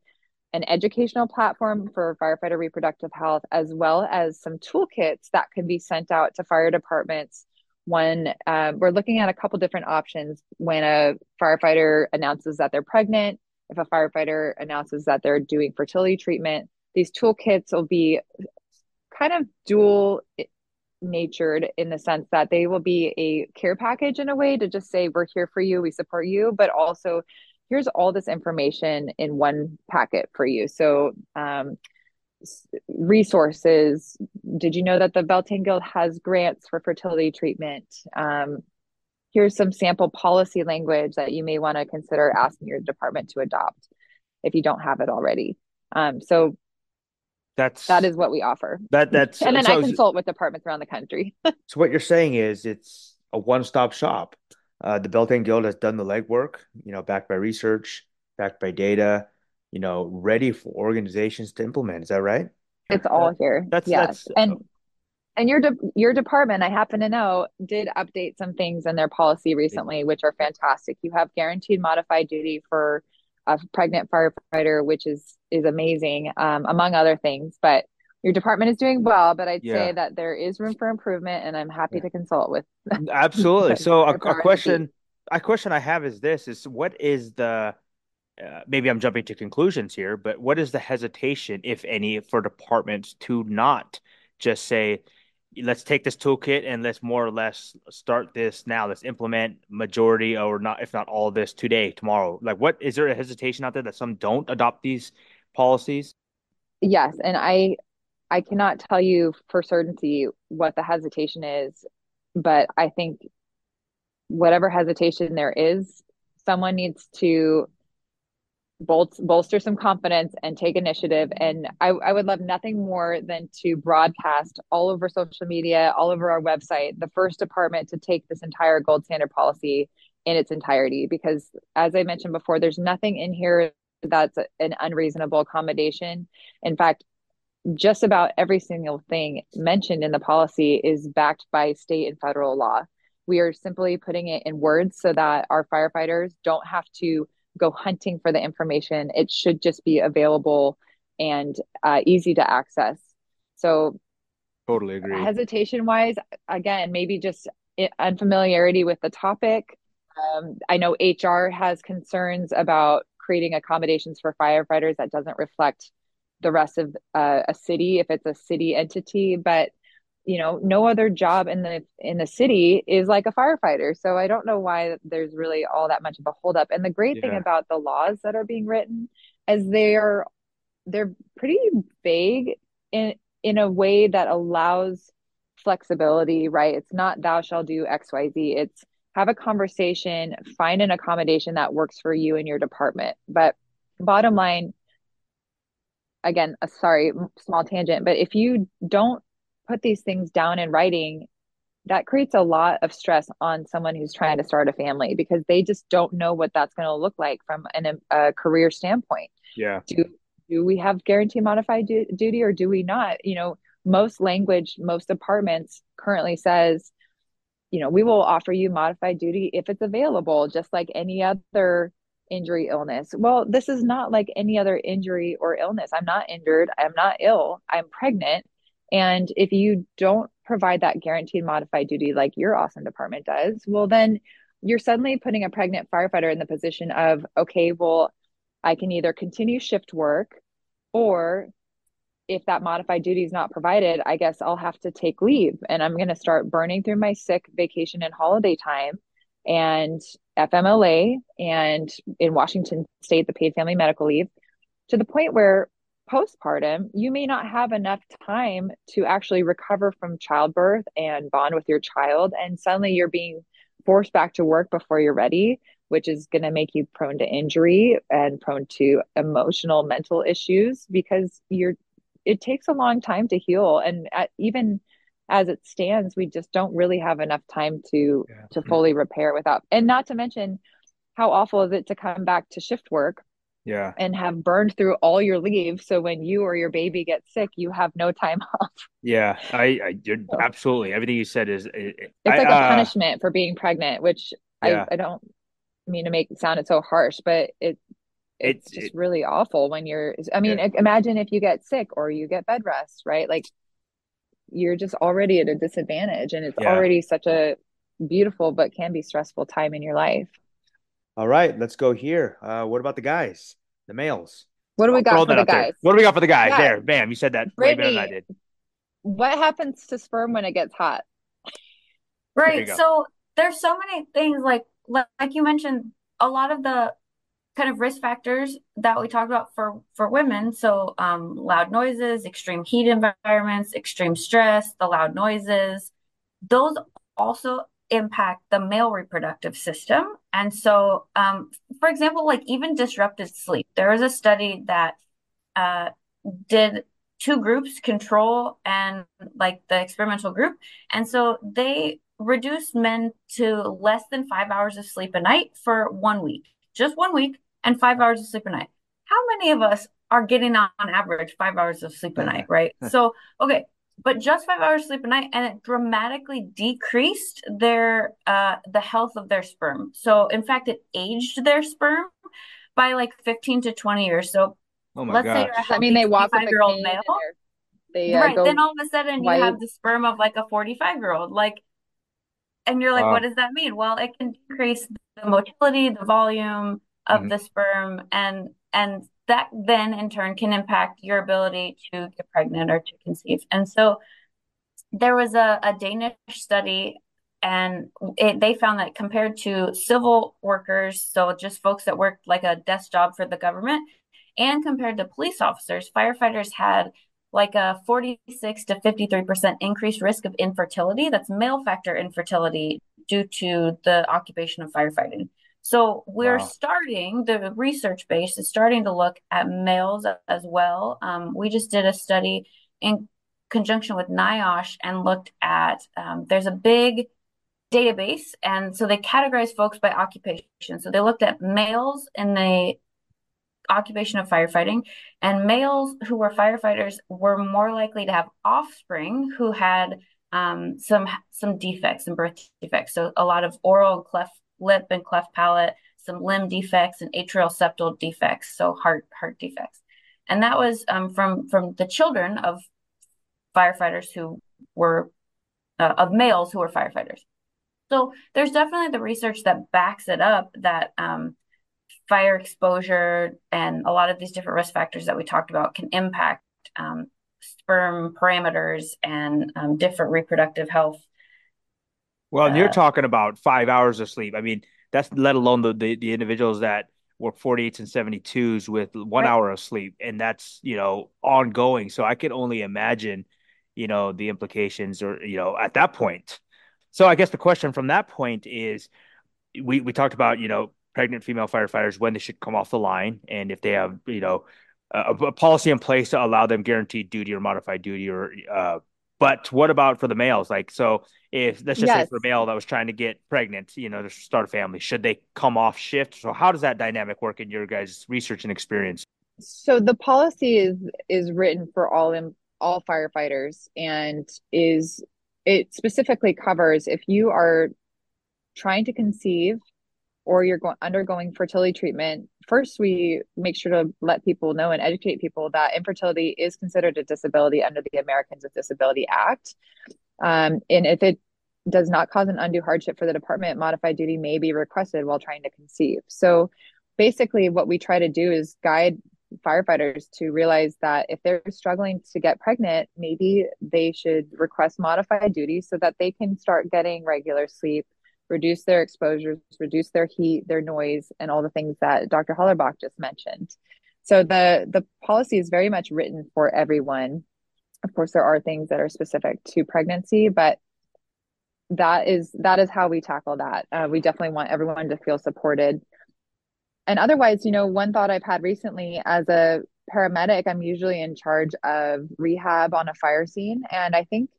an educational platform for firefighter reproductive health, as well as some toolkits that can be sent out to fire departments when uh, we're looking at a couple different options when a firefighter announces that they're pregnant, if a firefighter announces that they're doing fertility treatment. These toolkits will be kind of dual natured in the sense that they will be a care package in a way to just say, we're here for you, we support you, but also here's all this information in one packet for you. So, um, resources. Did you know that the Beltane Guild has grants for fertility treatment? Um, here's some sample policy language that you may want to consider asking your department to adopt if you don't have it already. Um, so that's that is what we offer. That that's and then so, I consult with departments around the country. [LAUGHS] so what you're saying is it's a one-stop shop. Uh, the Beltane Guild has done the legwork, you know, backed by research, backed by data, you know, ready for organizations to implement. Is that right? It's all here. That's yes. That's, and and your de- your department, I happen to know, did update some things in their policy recently, which are fantastic. You have guaranteed modified duty for a pregnant firefighter, which is is amazing, um, among other things. But your department is doing well, but I'd yeah. say that there is room for improvement, and I'm happy yeah. to consult with. [LAUGHS] Absolutely. So a, a question, a question I have is this: is what is the uh, maybe I'm jumping to conclusions here, but what is the hesitation, if any, for departments to not just say, let's take this toolkit and let's more or less start this now. Let's implement majority or not, if not all this today, tomorrow. Like, what is there a hesitation out there that some don't adopt these policies? Yes, and I I cannot tell you for certainty what the hesitation is, but I think whatever hesitation there is, someone needs to bol- bolster some confidence and take initiative. And I, I would love nothing more than to broadcast all over social media, all over our website, the first department to take this entire gold standard policy in its entirety. Because as I mentioned before, there's nothing in here that's an unreasonable accommodation. In fact, just about every single thing mentioned in the policy is backed by state and federal law. We are simply putting it in words so that our firefighters don't have to go hunting for the information. It should just be available and uh, easy to access. So, totally agree. Hesitation wise, again, maybe just unfamiliarity with the topic. Um, I know HR has concerns about creating accommodations for firefighters that doesn't reflect the rest of uh, a city if it's a city entity but you know no other job in the in the city is like a firefighter. So i don't know why there's really all that much of a holdup. And the great yeah. thing about the laws that are being written is they are they're pretty vague in in a way that allows flexibility right? It's not thou shall do xyz it's have a conversation find an accommodation that works for you and your department. But bottom line again, a sorry, small tangent, but if you don't put these things down in writing, that creates a lot of stress on someone who's trying to start a family because they just don't know what that's going to look like from an, a career standpoint. Yeah. Do do we have guarantee modified du- duty or do we not? You know, most language, most departments currently says, you know, we will offer you modified duty if it's available, just like any other injury illness well this is not like any other injury or illness i'm not injured i'm not ill i'm pregnant And if you don't provide that guaranteed modified duty like your awesome department does, well, then you're suddenly putting a pregnant firefighter in the position of, okay, well, I can either continue shift work or if that modified duty is not provided, I guess I'll have to take leave and I'm going to start burning through my sick vacation and holiday time and FMLA and in Washington state, the paid family medical leave to the point where postpartum, you may not have enough time to actually recover from childbirth and bond with your child. And suddenly you're being forced back to work before you're ready, which is going to make you prone to injury and prone to emotional, mental issues because you're, it takes a long time to heal. And at, even as it stands, we just don't really have enough time to, yeah. to fully repair without, and not to mention how awful is it to come back to shift work yeah and have burned through all your leave so when you or your baby gets sick you have no time [LAUGHS] off yeah i, I you're so, absolutely everything you said is it, it's I, like a uh, punishment for being pregnant which yeah. I, I don't mean to make it sound it so harsh but it it's, it's just it, really awful when you're i mean yeah. imagine if you get sick or you get bed rest right like you're just already at a disadvantage and it's yeah. already such a beautiful but can be stressful time in your life all right, let's go here. Uh, what about the guys, the males? What do we got for the guys? There. What do we got for the guys? Yeah. There, bam! You said that Brittany, way better than I did. What happens to sperm when it gets hot? [LAUGHS] Right. So there's so many things like like you mentioned. A lot of the kind of risk factors that we talked about for for women. So um, loud noises, extreme heat environments, extreme stress, the loud noises. Those also impact the male reproductive system. And so, um, for example, like even disrupted sleep, there was a study that uh, did two groups, control and like the experimental group. And so they reduced men to less than five hours of sleep a night for one week, just one week, and five hours of sleep a night. How many of us are getting on average five hours of sleep a night, right? so, okay, but just five hours sleep a night and it dramatically decreased their uh the health of their sperm so in fact it aged their sperm by like 15 to 20 years so oh let's gosh. say you're a I mean they walk with year old male they, uh, right then all of a sudden white. you have the sperm of like a 45 year old like and you're like wow. what does that mean well it can decrease the motility the volume of mm-hmm. the sperm and and that then in turn can impact your ability to get pregnant or to conceive. And so there was a, a Danish study and it, they found that compared to civil workers, so just folks that worked like a desk job for the government, and compared to police officers, firefighters had like a 46 to 53% increased risk of infertility. That's male factor infertility due to the occupation of firefighting. So we're wow. starting, the research base is starting to look at males as well. Um, we just did a study in conjunction with NIOSH and looked at, um, there's a big database. And so they categorize folks by occupation. So they looked at males in the occupation of firefighting and males who were firefighters were more likely to have offspring who had um, some some defects and birth defects so a lot of oral and cleft lip and cleft palate, some limb defects and atrial septal defects, so heart heart defects. And that was um, from from the children of firefighters who were uh, of males who were firefighters. So there's definitely the research that backs it up that um, fire exposure and a lot of these different risk factors that we talked about can impact um, sperm parameters and um, different reproductive health well, uh, you're talking about five hours of sleep. I mean, that's let alone the the, the individuals that work 48s and 72s with one right. hour of sleep, and that's you know ongoing. So I can only imagine, you know, the implications, or you know, at that point. So I guess the question from that point is, we we talked about you know pregnant female firefighters when they should come off the line, and if they have you know a, a policy in place to allow them guaranteed duty or modified duty or uh, but what about for the males? Like, so if let's just yes. say for a male that was trying to get pregnant, you know, to start a family, should they come off shift? So how does that dynamic work in your guys' research and experience? So the policy is is written for all in all firefighters and is it specifically covers if you are trying to conceive or you're going undergoing fertility treatment, first we make sure to let people know and educate people that infertility is considered a disability under the Americans with Disability Act. Um, and if it does not cause an undue hardship for the department, modified duty may be requested while trying to conceive. So basically, what we try to do is guide firefighters to realize that if they're struggling to get pregnant, maybe they should request modified duty so that they can start getting regular sleep, reduce their exposures, reduce their heat, their noise, and all the things that Dr. Hollerbach just mentioned. So the the policy is very much written for everyone. Of course, there are things that are specific to pregnancy, but that is that is how we tackle that. Uh, we definitely want everyone to feel supported. And otherwise, you know, one thought I've had recently as a paramedic, I'm usually in charge of rehab on a fire scene, and I think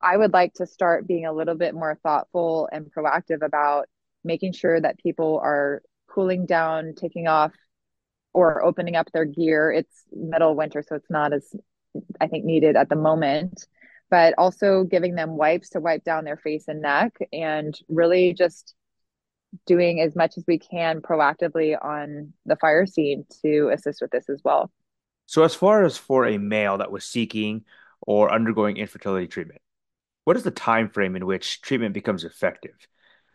I would like to start being a little bit more thoughtful and proactive about making sure that people are cooling down, taking off, or opening up their gear. It's middle winter, so it's not as I think needed at the moment but also giving them wipes to wipe down their face and neck and really just doing as much as we can proactively on the fire scene to assist with this as well. So, as far as for a male that was seeking or undergoing infertility treatment, what is the time frame in which treatment becomes effective?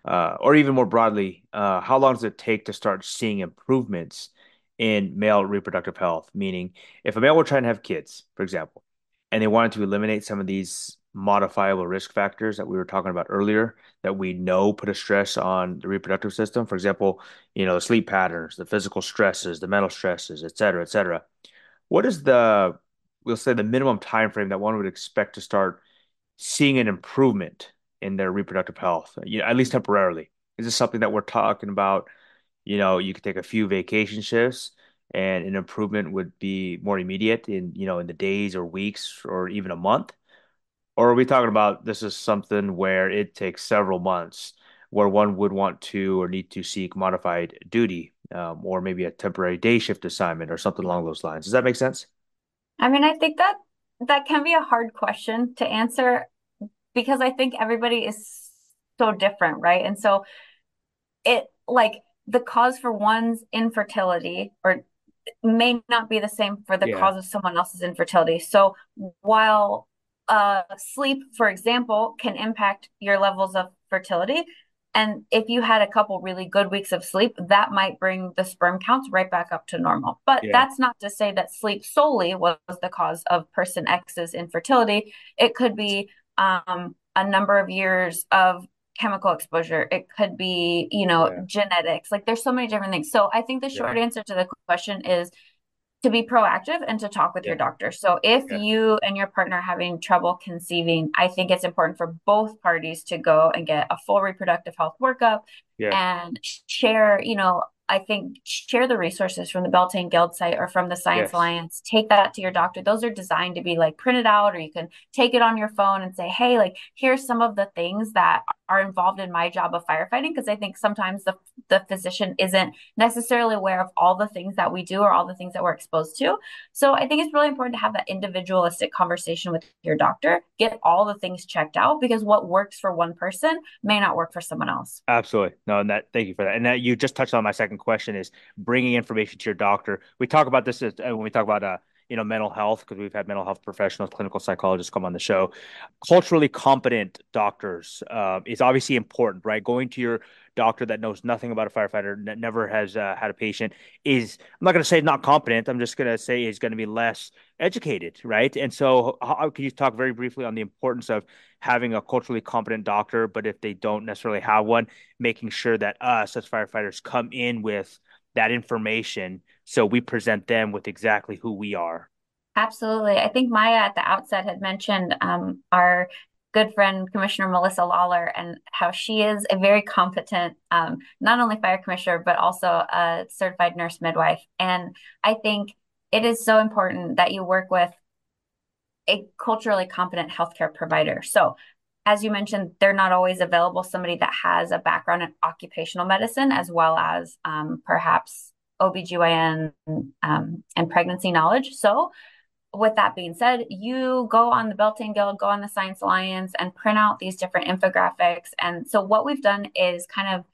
Uh, or even more broadly, uh, how long does it take to start seeing improvements in male reproductive health? Meaning, if a male were trying to have kids, for example, and they wanted to eliminate some of these modifiable risk factors that we were talking about earlier that we know put a stress on the reproductive system. For example, you know, the sleep patterns, the physical stresses, the mental stresses, et cetera, et cetera. What is the, we'll say, the minimum time frame that one would expect to start seeing an improvement in their reproductive health, you know, at least temporarily? Is this something that we're talking about? You know, you could take a few vacation shifts and an improvement would be more immediate in you know in the days or weeks or even a month or are we talking about this is something where it takes several months where one would want to or need to seek modified duty um, or maybe a temporary day shift assignment or something along those lines does that make sense i mean i think that that can be a hard question to answer because i think everybody is so different right and so it like the cause for one's infertility or may not be the same for the yeah. cause of someone else's infertility. So while uh, sleep, for example, can impact your levels of fertility, and if you had a couple really good weeks of sleep, that might bring the sperm counts right back up to normal. But yeah. that's not to say that sleep solely was the cause of person X's infertility. It could be um, a number of years of chemical exposure it could be you know yeah. genetics like there's so many different things so i think the short yeah. answer to the question is to be proactive and to talk with yeah. your doctor so if you and your partner are having trouble conceiving i think it's important for both parties to go and get a full reproductive health workup yeah. and share you know I think share the resources from the Beltane Guild site or from the Science yes. Alliance. Take that to your doctor. Those are designed to be like printed out, or you can take it on your phone and say, hey, like, here's some of the things that are involved in my job of firefighting. Because I think sometimes the, the physician isn't necessarily aware of all the things that we do or all the things that we're exposed to. So I think it's really important to have that individualistic conversation with your doctor, get all the things checked out because what works for one person may not work for someone else. Absolutely. No, and that, thank you for that. And that you just touched on my second question is bringing information to your doctor. We talk about this as, uh, when we talk about uh, you know mental health because we've had mental health professionals, clinical psychologists come on the show. Culturally competent doctors uh, is obviously important, right? Going to your doctor that knows nothing about a firefighter, that never has uh, had a patient, is I'm not going to say not competent. I'm just going to say is going to be less educated, right? And so, how, can you talk very briefly on the importance of having a culturally competent doctor, but if they don't necessarily have one, making sure that us as firefighters come in with that information so we present them with exactly who we are. Absolutely. I think Maia at the outset had mentioned um, our good friend Commissioner Melissa Lawler and how she is a very competent, um, not only fire commissioner, but also a certified nurse midwife. And I think it is so important that you work with a culturally competent healthcare provider. So, as you mentioned, they're not always available. Somebody that has a background in occupational medicine, as well as um, perhaps OBGYN um, and pregnancy knowledge. So, with that being said, you go on the Beltane Guild, go on the Science Alliance, and print out these different infographics. And so, what we've done is kind of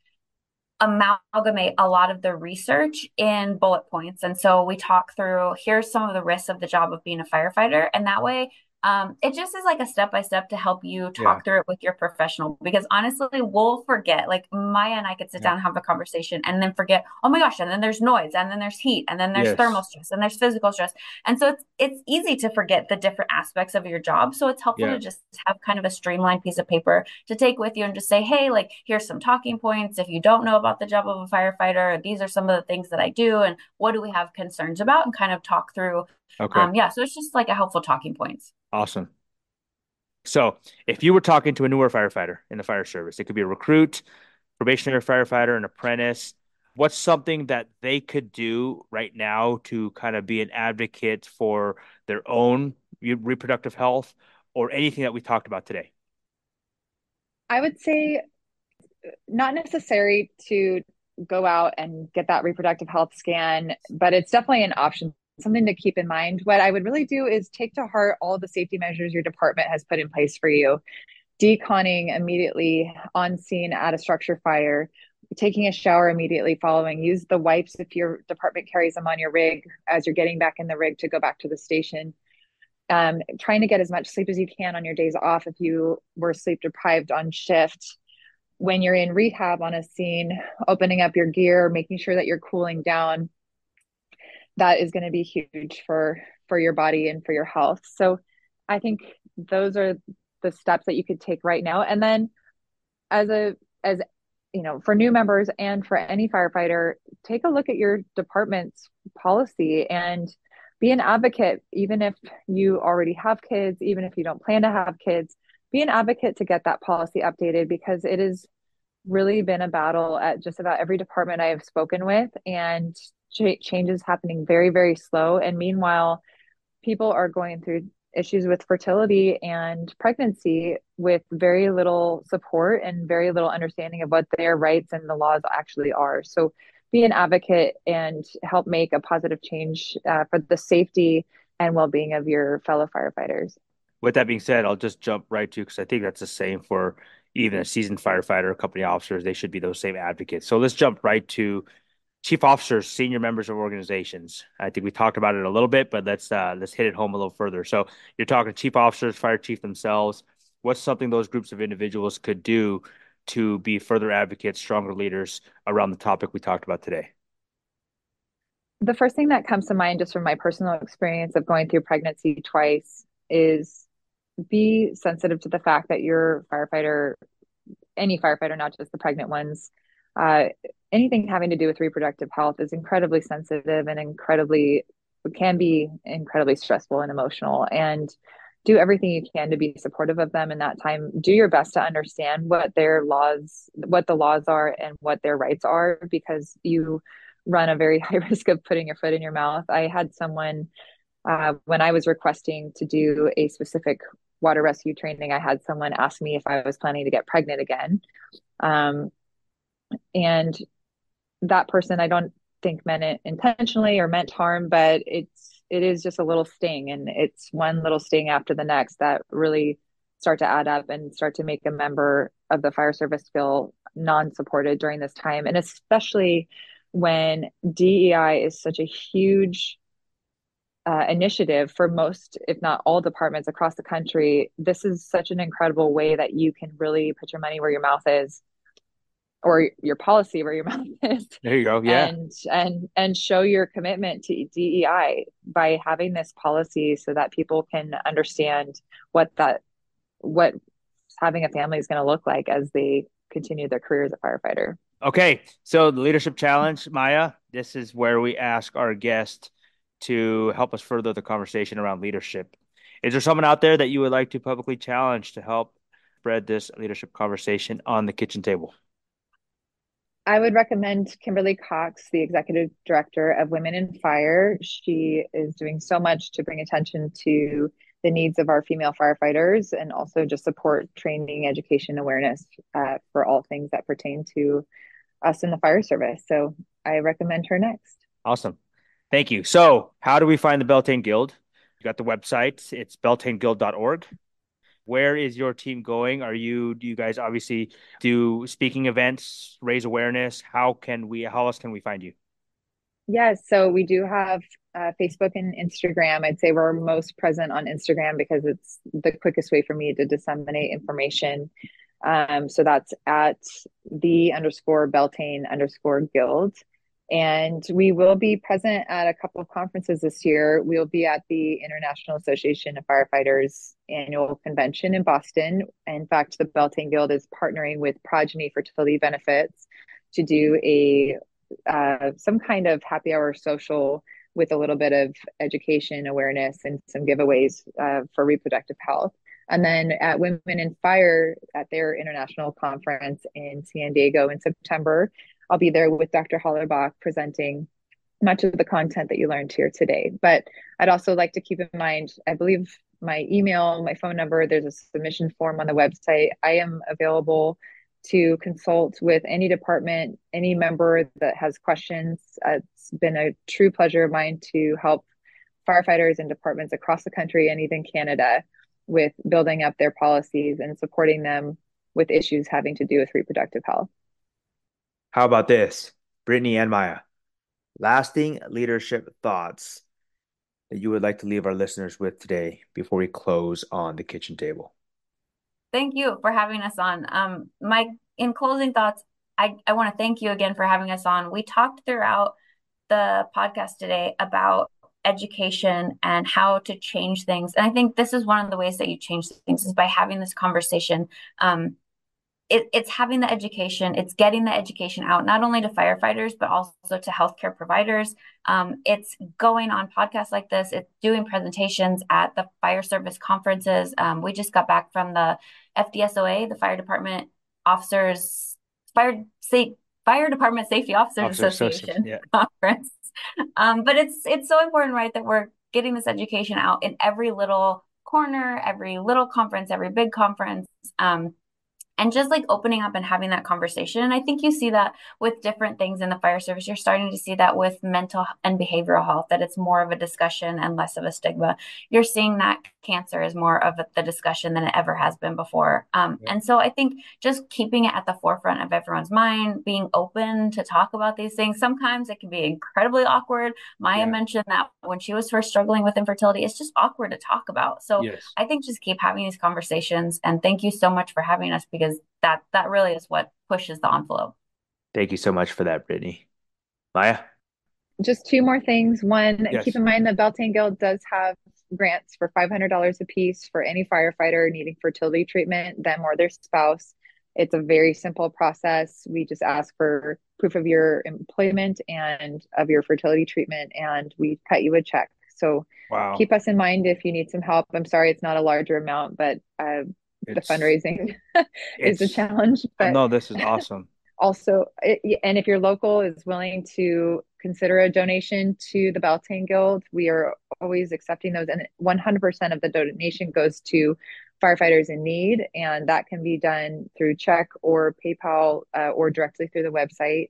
amalgamate a lot of the research in bullet points. And so we talk through here's some of the risks of the job of being a firefighter. And that way um, it just is like a step by step to help you talk yeah. through it with your professional because honestly, we'll forget. Like Maia and I could sit yeah. down and have a conversation and then forget, oh my gosh, and then there's noise, and then there's heat, and then there's yes. thermal stress, and there's physical stress. And so it's it's easy to forget the different aspects of your job. So it's helpful yeah. to just have kind of a streamlined piece of paper to take with you and just say, hey, like here's some talking points. If you don't know about the job of a firefighter, these are some of the things that I do, and what do we have concerns about, and kind of talk through. Okay. Um, yeah, so it's just like a helpful talking points. Awesome. So if you were talking to a newer firefighter in the fire service, it could be a recruit, probationary firefighter, an apprentice. What's something that they could do right now to kind of be an advocate for their own reproductive health or anything that we talked about today? I would say not necessary to go out and get that reproductive health scan, but it's definitely an option something to keep in mind. What I would really do is take to heart all the safety measures your department has put in place for you. Deconning immediately on scene at a structure fire, taking a shower immediately following, use the wipes if your department carries them on your rig as you're getting back in the rig to go back to the station. Um, trying to get as much sleep as you can on your days off if you were sleep deprived on shift. When you're in rehab on a scene, opening up your gear, making sure that you're cooling down that is going to be huge for for your body and for your health. So i think those are the steps that you could take right now. And then as a as you know for new members and for any firefighter take a look at your department's policy and be an advocate even if you already have kids even if you don't plan to have kids be an advocate to get that policy updated because it has really been a battle at just about every department I have spoken with. And ch- changes happening very very slow. And meanwhile people are going through issues with fertility and pregnancy with very little support and very little understanding of what their rights and the laws actually are. So be an advocate and help make a positive change uh, for the safety and well-being of your fellow firefighters. With that being said i'll just jump right to because i think that's the same for even a seasoned firefighter company officers. They should be those same advocates. So let's jump right to chief officers, senior members of organizations. I think we talked about it a little bit, but let's uh, let's hit it home a little further. So you're talking chief officers, fire chief themselves. What's something those groups of individuals could do to be further advocates, stronger leaders around the topic we talked about today? The first thing that comes to mind, just from my personal experience of going through pregnancy twice, is be sensitive to the fact that your firefighter, any firefighter, not just the pregnant ones, uh, anything having to do with reproductive health is incredibly sensitive and incredibly can be incredibly stressful and emotional. And do everything you can to be supportive of them in that time. Do your best to understand what their laws what the laws are and what their rights are because you run a very [LAUGHS] high risk of putting your foot in your mouth. I had someone uh, when i was requesting to do a specific water rescue training i had someone ask me if i was planning to get pregnant again. Um, and that person i don't think meant it intentionally or meant harm but it's it is just a little sting and it's one little sting after the next that really start to add up and start to make a member of the fire service feel non-supported during this time and especially when DEI is such a huge uh, initiative for most, if not all, departments across the country. This is such an incredible way that you can really put your money where your mouth is or your policy where your [LAUGHS] mouth is. There you go. Yeah. And and and show your commitment to DEI by having this policy so that people can understand what that what having a family is going to look like as they continue their career as a firefighter. Okay. So the leadership challenge, Maia, this is where we ask our guest to help us further the conversation around leadership. Is there someone out there that you would like to publicly challenge to help spread this leadership conversation on the kitchen table? I would recommend Kimberly Cox, the executive director of Women in Fire. She is doing so much to bring attention to the needs of our female firefighters and also just support training, education, awareness uh, for all things that pertain to us in the fire service. So I recommend her next. Awesome. Thank you. So, how do we find the Beltane Guild? You got the website, it's beltaneguild.org. where is your team going? Are you do you guys obviously do speaking events, raise awareness? How can we how else can we find you? Yes, so we do have uh, Facebook and Instagram. I'd say we're most present on Instagram because it's the quickest way for me to disseminate information. Um, so that's at the underscore Beltane underscore guild. And we will be present at a couple of conferences this year. We'll be at the International Association of Firefighters annual convention in Boston. In fact, the Beltane Guild is partnering with Progyny Fertility Benefits to do a uh, some kind of happy hour social with a little bit of education, awareness, and some giveaways uh, for reproductive health. And then at Women in Fire at their international conference in San Diego in September, I'll be there with Dr. Hollerbach presenting much of the content that you learned here today. But I'd also like to keep in mind, I believe my email, my phone number, there's a submission form on the website. I am available to consult with any department, any member that has questions. It's been a true pleasure of mine to help firefighters and departments across the country and even Canada with building up their policies and supporting them with issues having to do with reproductive health. How about this, Brittany and Maia? Lasting leadership thoughts that you would like to leave our listeners with today before we close on the kitchen table. Thank you for having us on. Um, Mike, in closing thoughts, I, I want to thank you again for having us on. We talked throughout the podcast today about education and how to change things. And I think this is one of the ways that you change things is by having this conversation. Um, it, it's having the education, it's getting the education out, not only to firefighters, but also to healthcare providers. Um, it's going on podcasts like this, it's doing presentations at the fire service conferences. Um, we just got back from the FDSOA, the Fire Department Officers, Fire, Safe, Fire Department Safety Officers Officer Association yeah. [LAUGHS] conference. Um, but it's it's so important, right, that we're getting this education out in every little corner, every little conference, every big conference. Um, and just like opening up and having that conversation. And I think you see that with different things in the fire service. You're starting to see that with mental and behavioral health, that it's more of a discussion and less of a stigma. You're seeing that cancer is more of the discussion than it ever has been before. Um, yeah. And so I think just keeping it at the forefront of everyone's mind, being open to talk about these things. Sometimes it can be incredibly awkward. Maia yeah. mentioned that when she was first struggling with infertility, it's just awkward to talk about. So yes. I think just keep having these conversations. And thank you so much for having us because because that that really is what pushes the envelope. Thank you so much for that, Brittany. Maia? Just two more things. One, yes. keep in mind the Beltane Guild does have grants for $500 a piece for any firefighter needing fertility treatment, them or their spouse. It's a very simple process. We just ask for proof of your employment and of your fertility treatment, and we cut you a check. So wow. keep us in mind if you need some help. I'm sorry it's not a larger amount, but uh, the fundraising [LAUGHS] is a challenge. But no, this is awesome. [LAUGHS] Also, it, and if your local is willing to consider a donation to the Beltane Guild, we are always accepting those, and 100% of the donation goes to firefighters in need, and that can be done through check or PayPal uh, or directly through the website.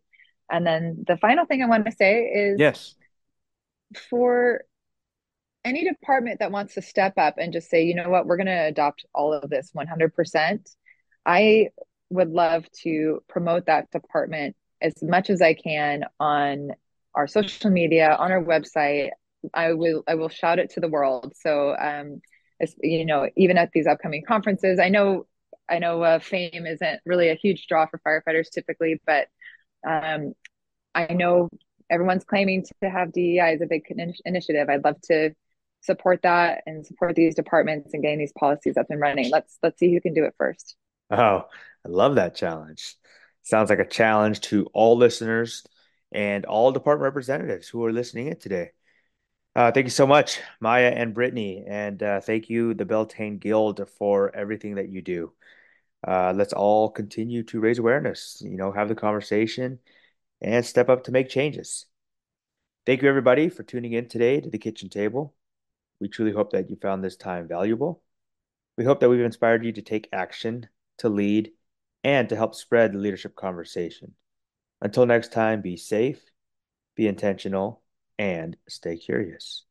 And then the final thing I want to say is yes, for any department that wants to step up and just say, you know what, we're going to adopt all of this 100%, I would love to promote that department as much as I can on our social media, on our website. I will I will shout it to the world. So um, you know, even at these upcoming conferences, I know I know uh, fame isn't really a huge draw for firefighters typically, but um, I know everyone's claiming to have DEI as a big initiative. I'd love to support that and support these departments and getting these policies up and running. Let's let's see who can do it first. Oh, I love that challenge. Sounds like a challenge to all listeners and all department representatives who are listening in today. Uh, thank you so much, Maia and Brittany, and uh, thank you, the Beltane Guild, for everything that you do. Uh, let's all continue to raise awareness. You know, have the conversation, and step up to make changes. Thank you, everybody, for tuning in today to the kitchen table. We truly hope that you found this time valuable. We hope that we've inspired you to take action, to lead, and to help spread the leadership conversation. Until next time, be safe, be intentional, and stay curious.